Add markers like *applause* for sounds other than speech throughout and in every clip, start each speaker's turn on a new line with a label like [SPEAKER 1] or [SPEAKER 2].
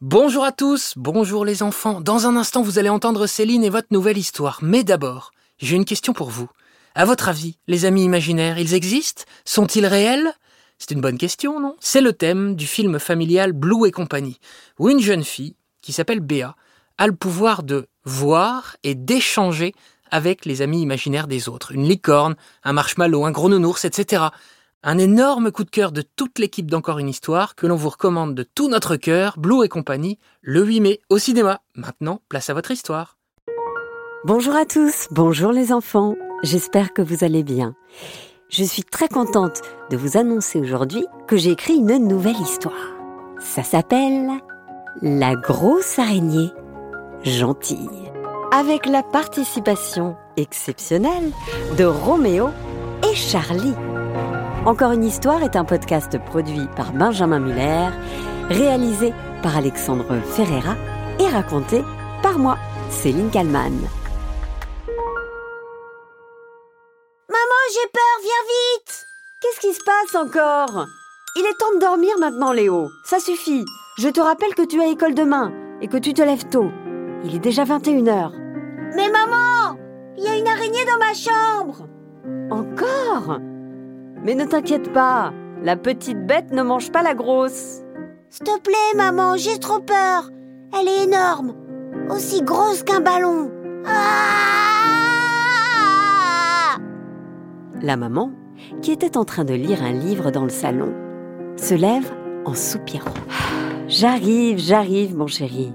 [SPEAKER 1] Bonjour à tous, bonjour les enfants. Dans un instant, vous allez entendre Céline et votre nouvelle histoire. Mais d'abord, j'ai une question pour vous. À votre avis, les amis imaginaires, ils existent? Sont-ils réels? C'est une bonne question, non? C'est le thème du film familial Blue et compagnie, où une jeune fille, qui s'appelle Béa, a le pouvoir de voir et d'échanger avec les amis imaginaires des autres. Une licorne, un marshmallow, un gros nounours, etc. Un énorme coup de cœur de toute l'équipe d'Encore une histoire que l'on vous recommande de tout notre cœur, Blue et compagnie, le 8 mai au cinéma. Maintenant, place à votre histoire.
[SPEAKER 2] Bonjour à tous, bonjour les enfants, j'espère que vous allez bien. Je suis très contente de vous annoncer aujourd'hui que j'ai écrit une nouvelle histoire. Ça s'appelle La grosse araignée gentille. Avec la participation exceptionnelle de Roméo et Charlie. Encore une histoire est un podcast produit par Benjamin Muller, réalisé par Alexandre Ferreira et raconté par moi, Céline Kallmann. Maman, j'ai peur, viens vite Qu'est-ce qui se passe encore? Il est temps de dormir maintenant, Léo. Ça suffit. Je te rappelle que tu as école demain et que tu te lèves tôt. Il est déjà 21h.
[SPEAKER 3] Mais maman Il y a une araignée dans ma chambre
[SPEAKER 2] Encore? Mais ne t'inquiète pas, la petite bête ne mange pas la grosse.
[SPEAKER 3] S'il te plaît, maman, j'ai trop peur. Elle est énorme, aussi grosse qu'un ballon. Ah
[SPEAKER 2] La maman, qui était en train de lire un livre dans le salon, se lève en soupirant. *sighs* J'arrive, j'arrive, mon chéri.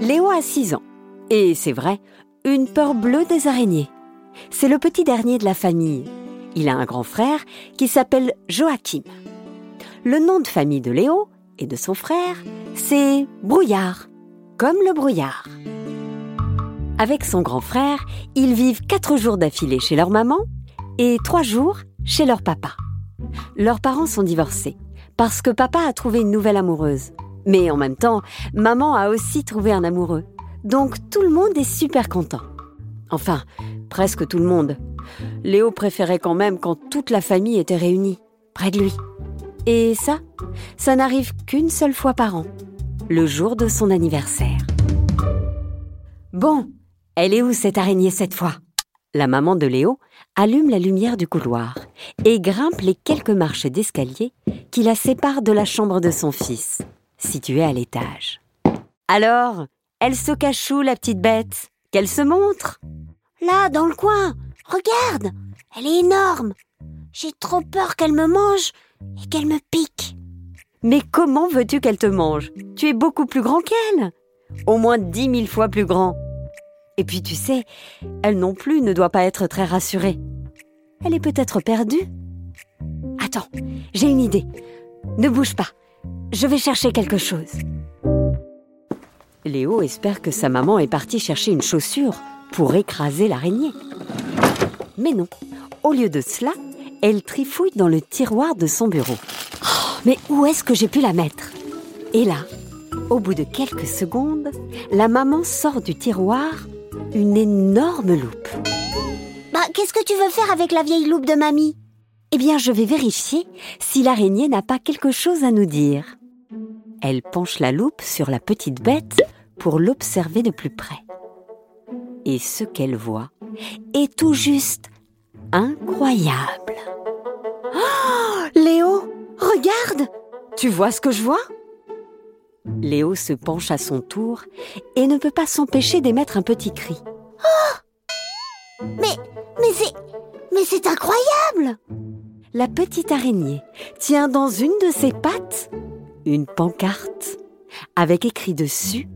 [SPEAKER 2] Léo a 6 ans. Et c'est vrai, une peur bleue des araignées. C'est le petit dernier de la famille. Il a un grand frère qui s'appelle Joachim. Le nom de famille de Léo et de son frère, c'est Brouillard, comme le brouillard. Avec son grand frère, ils vivent quatre jours d'affilée chez leur maman et trois jours chez leur papa. Leurs parents sont divorcés parce que papa a trouvé une nouvelle amoureuse. Mais en même temps, maman a aussi trouvé un amoureux. Donc tout le monde est super content. Enfin, presque tout le monde. Léo préférait quand même quand toute la famille était réunie, près de lui. Et ça, ça n'arrive qu'une seule fois par an, le jour de son anniversaire. Bon, elle est où cette araignée cette fois? La maman de Léo allume la lumière du couloir et grimpe les quelques marches d'escalier qui la séparent de la chambre de son fils, située à l'étage. Alors, elle se cache où, la petite bête Qu'elle se montre?
[SPEAKER 3] Là, dans le coin. Regarde, elle est énorme. J'ai trop peur qu'elle me mange et qu'elle me pique.
[SPEAKER 2] Mais comment veux-tu qu'elle te mange? Tu es beaucoup plus grand qu'elle Au moins dix mille fois plus grand. Et puis tu sais, elle non plus ne doit pas être très rassurée. Elle est peut-être perdue Attends, j'ai une idée. Ne bouge pas. Je vais chercher quelque chose. Léo espère que sa maman est partie chercher une chaussure pour écraser l'araignée. Mais non, au lieu de cela, elle trifouille dans le tiroir de son bureau. Oh, mais où est-ce que j'ai pu la mettre? Et là, au bout de quelques secondes, la maman sort du tiroir une énorme loupe.
[SPEAKER 3] Bah, qu'est-ce que tu veux faire avec la vieille loupe de mamie?
[SPEAKER 2] Eh bien, je vais vérifier si l'araignée n'a pas quelque chose à nous dire. Elle penche la loupe sur la petite bête pour l'observer de plus près. Et ce qu'elle voit est tout juste incroyable. Oh, Léo, regarde Tu vois ce que je vois? Léo se penche à son tour et ne peut pas s'empêcher d'émettre un petit cri.
[SPEAKER 3] Oh Mais, mais c'est, mais c'est incroyable
[SPEAKER 2] La petite araignée tient dans une de ses pattes une pancarte avec écrit dessus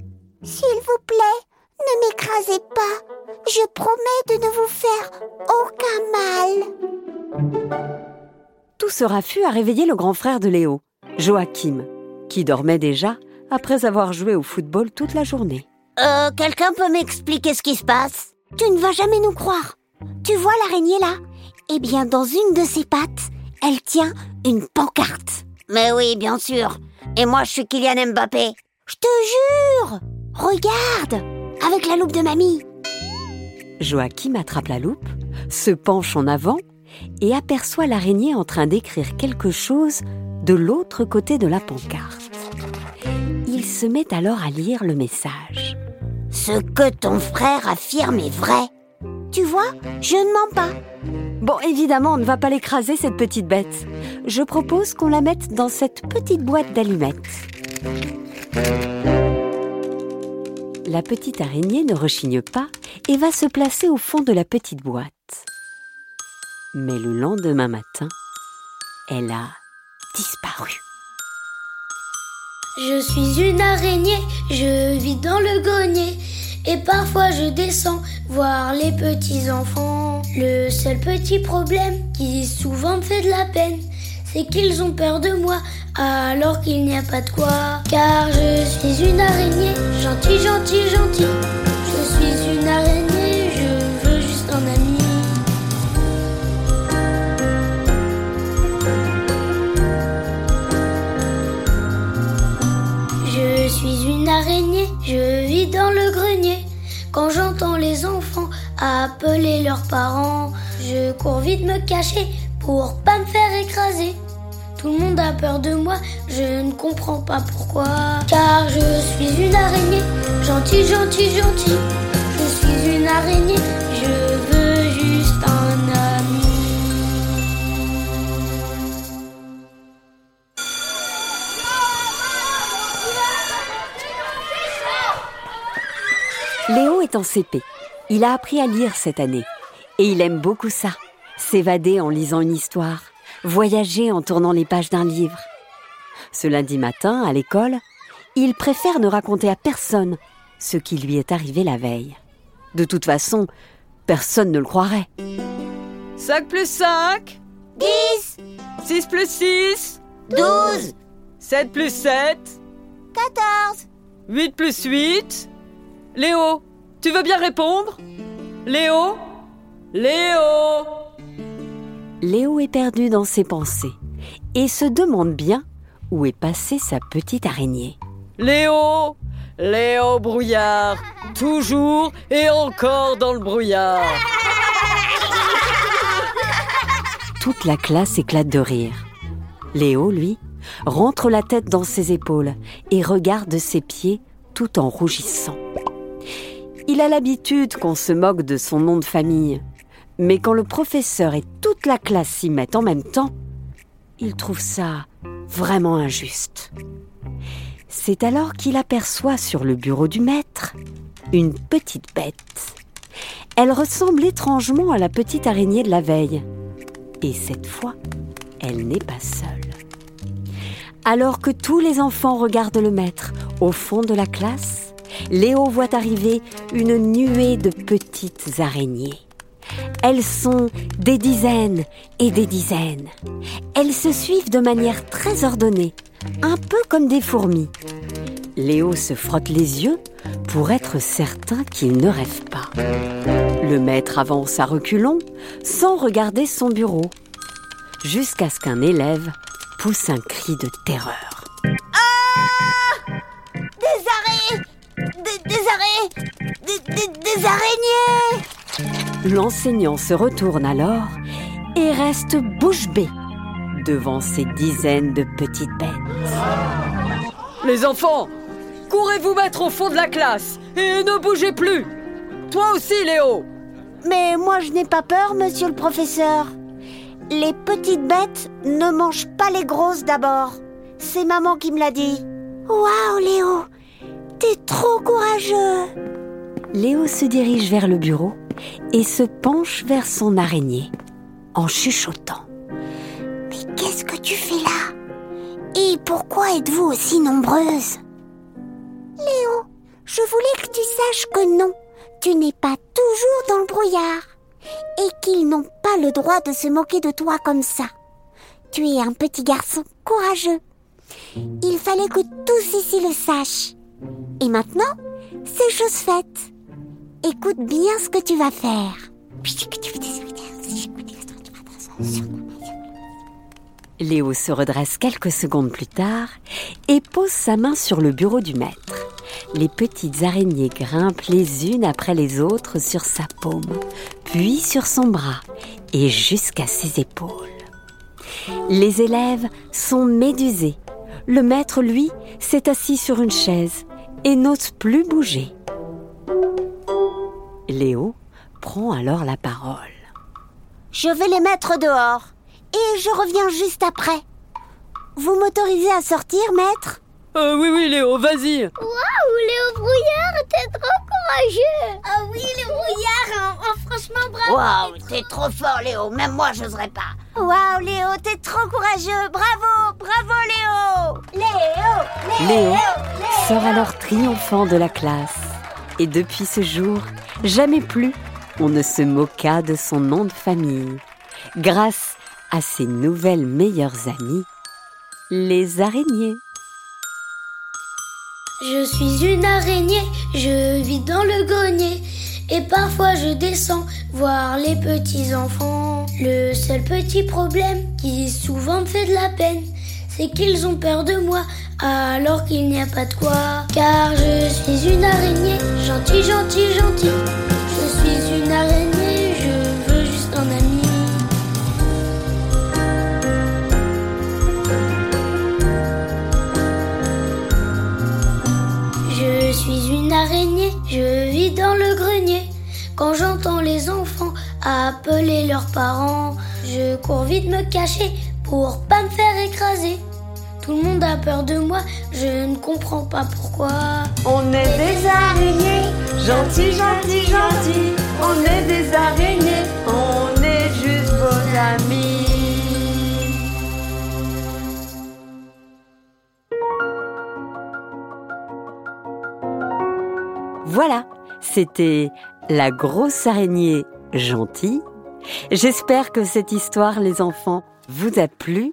[SPEAKER 3] S'il vous plaît, ne m'écrasez pas. Je promets de ne vous faire aucun mal.
[SPEAKER 2] Tout ce raffut a réveillé le grand frère de Léo, Joachim, qui dormait déjà après avoir joué au football toute la journée.
[SPEAKER 3] Euh, quelqu'un peut m'expliquer ce qui se passe? Tu ne vas jamais nous croire. Tu vois l'araignée là? Eh bien, dans une de ses pattes, elle tient une pancarte. Mais oui, bien sûr. Et moi, je suis Kylian Mbappé. Je te jure Regarde Avec la loupe de mamie.
[SPEAKER 2] Joachim attrape la loupe, se penche en avant et aperçoit l'araignée en train d'écrire quelque chose de l'autre côté de la pancarte. se met alors à lire le message.
[SPEAKER 3] Ce que ton frère affirme est vrai. Tu vois, je ne mens pas.
[SPEAKER 2] Bon, évidemment, on ne va pas l'écraser, cette petite bête. Je propose qu'on la mette dans cette petite boîte d'allumettes. La petite araignée ne rechigne pas et va se placer au fond de la petite boîte. Mais le lendemain matin, elle a disparu.
[SPEAKER 4] Je suis une araignée, je vis dans le grenier et parfois je descends voir les petits enfants. Le seul petit problème qui souvent me fait de la peine, c'est qu'ils ont peur de moi alors qu'il n'y a pas de quoi. Car je suis une araignée, gentille, gentille, gentille. Je suis une araignée, je veux juste un ami. Je suis une araignée, je vis dans le grenier. Quand j'entends les enfants appeler leurs parents, je cours vite me cacher pour pas me faire écraser. Tout le monde a peur de moi, je ne comprends pas pourquoi. Car je suis une araignée, gentille, gentille, gentille. Je suis une araignée, je veux juste un ami.
[SPEAKER 2] Léo est en CP. Il a appris à lire cette année. Et il aime beaucoup ça. S'évader en lisant une histoire. Voyager en tournant les pages d'un livre. Ce lundi matin, à l'école, il préfère ne raconter à personne ce qui lui est arrivé la veille. De toute façon, personne ne le croirait.
[SPEAKER 5] 5 plus 5
[SPEAKER 3] 10,
[SPEAKER 5] 6 plus 6
[SPEAKER 3] 12,
[SPEAKER 5] 7 plus 7
[SPEAKER 3] 14.
[SPEAKER 5] 8 plus 8 Léo, tu veux bien répondre? Léo? Léo
[SPEAKER 2] Léo est perdu dans ses pensées et se demande bien où est passée sa petite araignée.
[SPEAKER 5] Léo Léo brouillard Toujours et encore dans le brouillard *laughs*
[SPEAKER 2] Toute la classe éclate de rire. Léo, lui, rentre la tête dans ses épaules et regarde ses pieds tout en rougissant. Il a l'habitude qu'on se moque de son nom de famille, mais quand le professeur et toute la classe s'y mettent en même temps, il trouve ça vraiment injuste. C'est alors qu'il aperçoit sur le bureau du maître une petite bête. Elle ressemble étrangement à la petite araignée de la veille. Et cette fois, elle n'est pas seule. Alors que tous les enfants regardent le maître au fond de la classe, Léo voit arriver une nuée de petites araignées. Elles sont des dizaines et des dizaines. Elles se suivent de manière très ordonnée, un peu comme des fourmis. Léo se frotte les yeux pour être certain qu'il ne rêve pas. Le maître avance à reculons sans regarder son bureau, jusqu'à ce qu'un élève pousse un cri de terreur.
[SPEAKER 3] Araignées Des, araignées des, des- des araignées
[SPEAKER 2] L'enseignant se retourne alors et reste bouche bée devant ces dizaines de petites bêtes.
[SPEAKER 5] Les enfants Courez vous mettre au fond de la classe et ne bougez plus Toi aussi Léo
[SPEAKER 3] Mais moi je n'ai pas peur, monsieur le professeur. Les petites bêtes ne mangent pas les grosses d'abord. C'est maman qui me l'a dit. Waouh, Léo T'es trop courageux
[SPEAKER 2] Léo se dirige vers le bureau et se penche vers son araignée en chuchotant.
[SPEAKER 3] Mais qu'est-ce que tu fais là? Et pourquoi êtes-vous aussi nombreuses Léo, je voulais que tu saches que non, tu n'es pas toujours dans le brouillard. Et qu'ils n'ont pas le droit de se moquer de toi comme ça. Tu es un petit garçon courageux. Il fallait que tous ici le sachent. Et maintenant, c'est chose faite. Écoute bien ce que tu vas faire.
[SPEAKER 2] Léo se redresse quelques secondes plus tard et pose sa main sur le bureau du maître. Les petites araignées grimpent les unes après les autres sur sa paume, puis sur son bras et jusqu'à ses épaules. Les élèves sont médusés. Le maître, lui, s'est assis sur une chaise et n'ose plus bouger. Léo prend alors la parole.
[SPEAKER 3] Je vais les mettre dehors et je reviens juste après. Vous m'autorisez à sortir, maître?
[SPEAKER 5] Euh, oui, oui, Léo, vas-y.
[SPEAKER 4] Waouh, Léo Brouillard, t'es trop courageux
[SPEAKER 3] Ah oui, le brouillard, franchement bravo Waouh, t'es trop fort, Léo, même moi j'oserais pas Waouh, Léo, t'es trop courageux, bravo, bravo, Léo Léo,
[SPEAKER 2] Léo sort alors triomphant de la classe. Et depuis ce jour, jamais plus on ne se moqua de son nom de famille. Grâce à ses nouvelles meilleures amies, les araignées.
[SPEAKER 4] Je suis une araignée, je vis dans le grenier. Et parfois je descends voir les petits enfants. Le seul petit problème qui souvent me fait de la peine, c'est qu'ils ont peur de moi alors qu'il n'y a pas de quoi. Car je suis une araignée, gentille, gentille, gentille. Je suis une araignée, je veux juste un ami. Je suis une araignée, je vis dans le grenier. Quand j'entends les enfants appeler leurs parents, je cours vite me cacher pour pas me faire écraser. Tout le monde a peur de moi, je ne comprends pas pourquoi.
[SPEAKER 5] On est des araignées, gentils, gentils, gentils. On est des araignées, on est juste vos amis.
[SPEAKER 2] Voilà, c'était la grosse araignée gentille. J'espère que cette histoire, les enfants, vous a plu.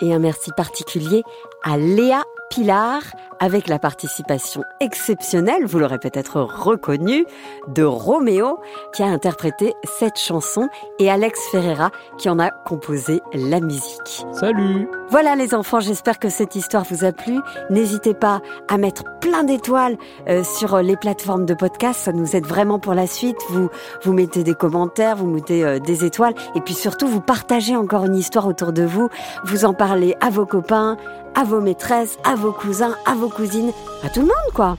[SPEAKER 2] Et un merci particulier à Léa Pilar, avec la participation exceptionnelle, vous l'aurez peut-être reconnu, de Roméo, qui a interprété cette chanson, et Alex Ferreira, qui en a composé la musique.
[SPEAKER 1] Salut
[SPEAKER 2] Voilà les enfants, j'espère que cette histoire vous a plu. N'hésitez pas à mettre plein d'étoiles euh, sur les plateformes de podcast, ça nous aide vraiment pour la suite. Vous vous mettez des commentaires, vous mettez euh, des étoiles et puis surtout vous partagez encore une histoire autour de vous. Vous en parlez à vos copains, à vos maîtresses, à vos cousins, à vos cousines, à tout le monde quoi.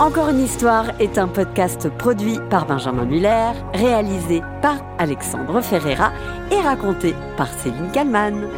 [SPEAKER 2] Encore une histoire est un podcast produit par Benjamin Muller, réalisé par Alexandre Ferreira et raconté par Céline Kallmann.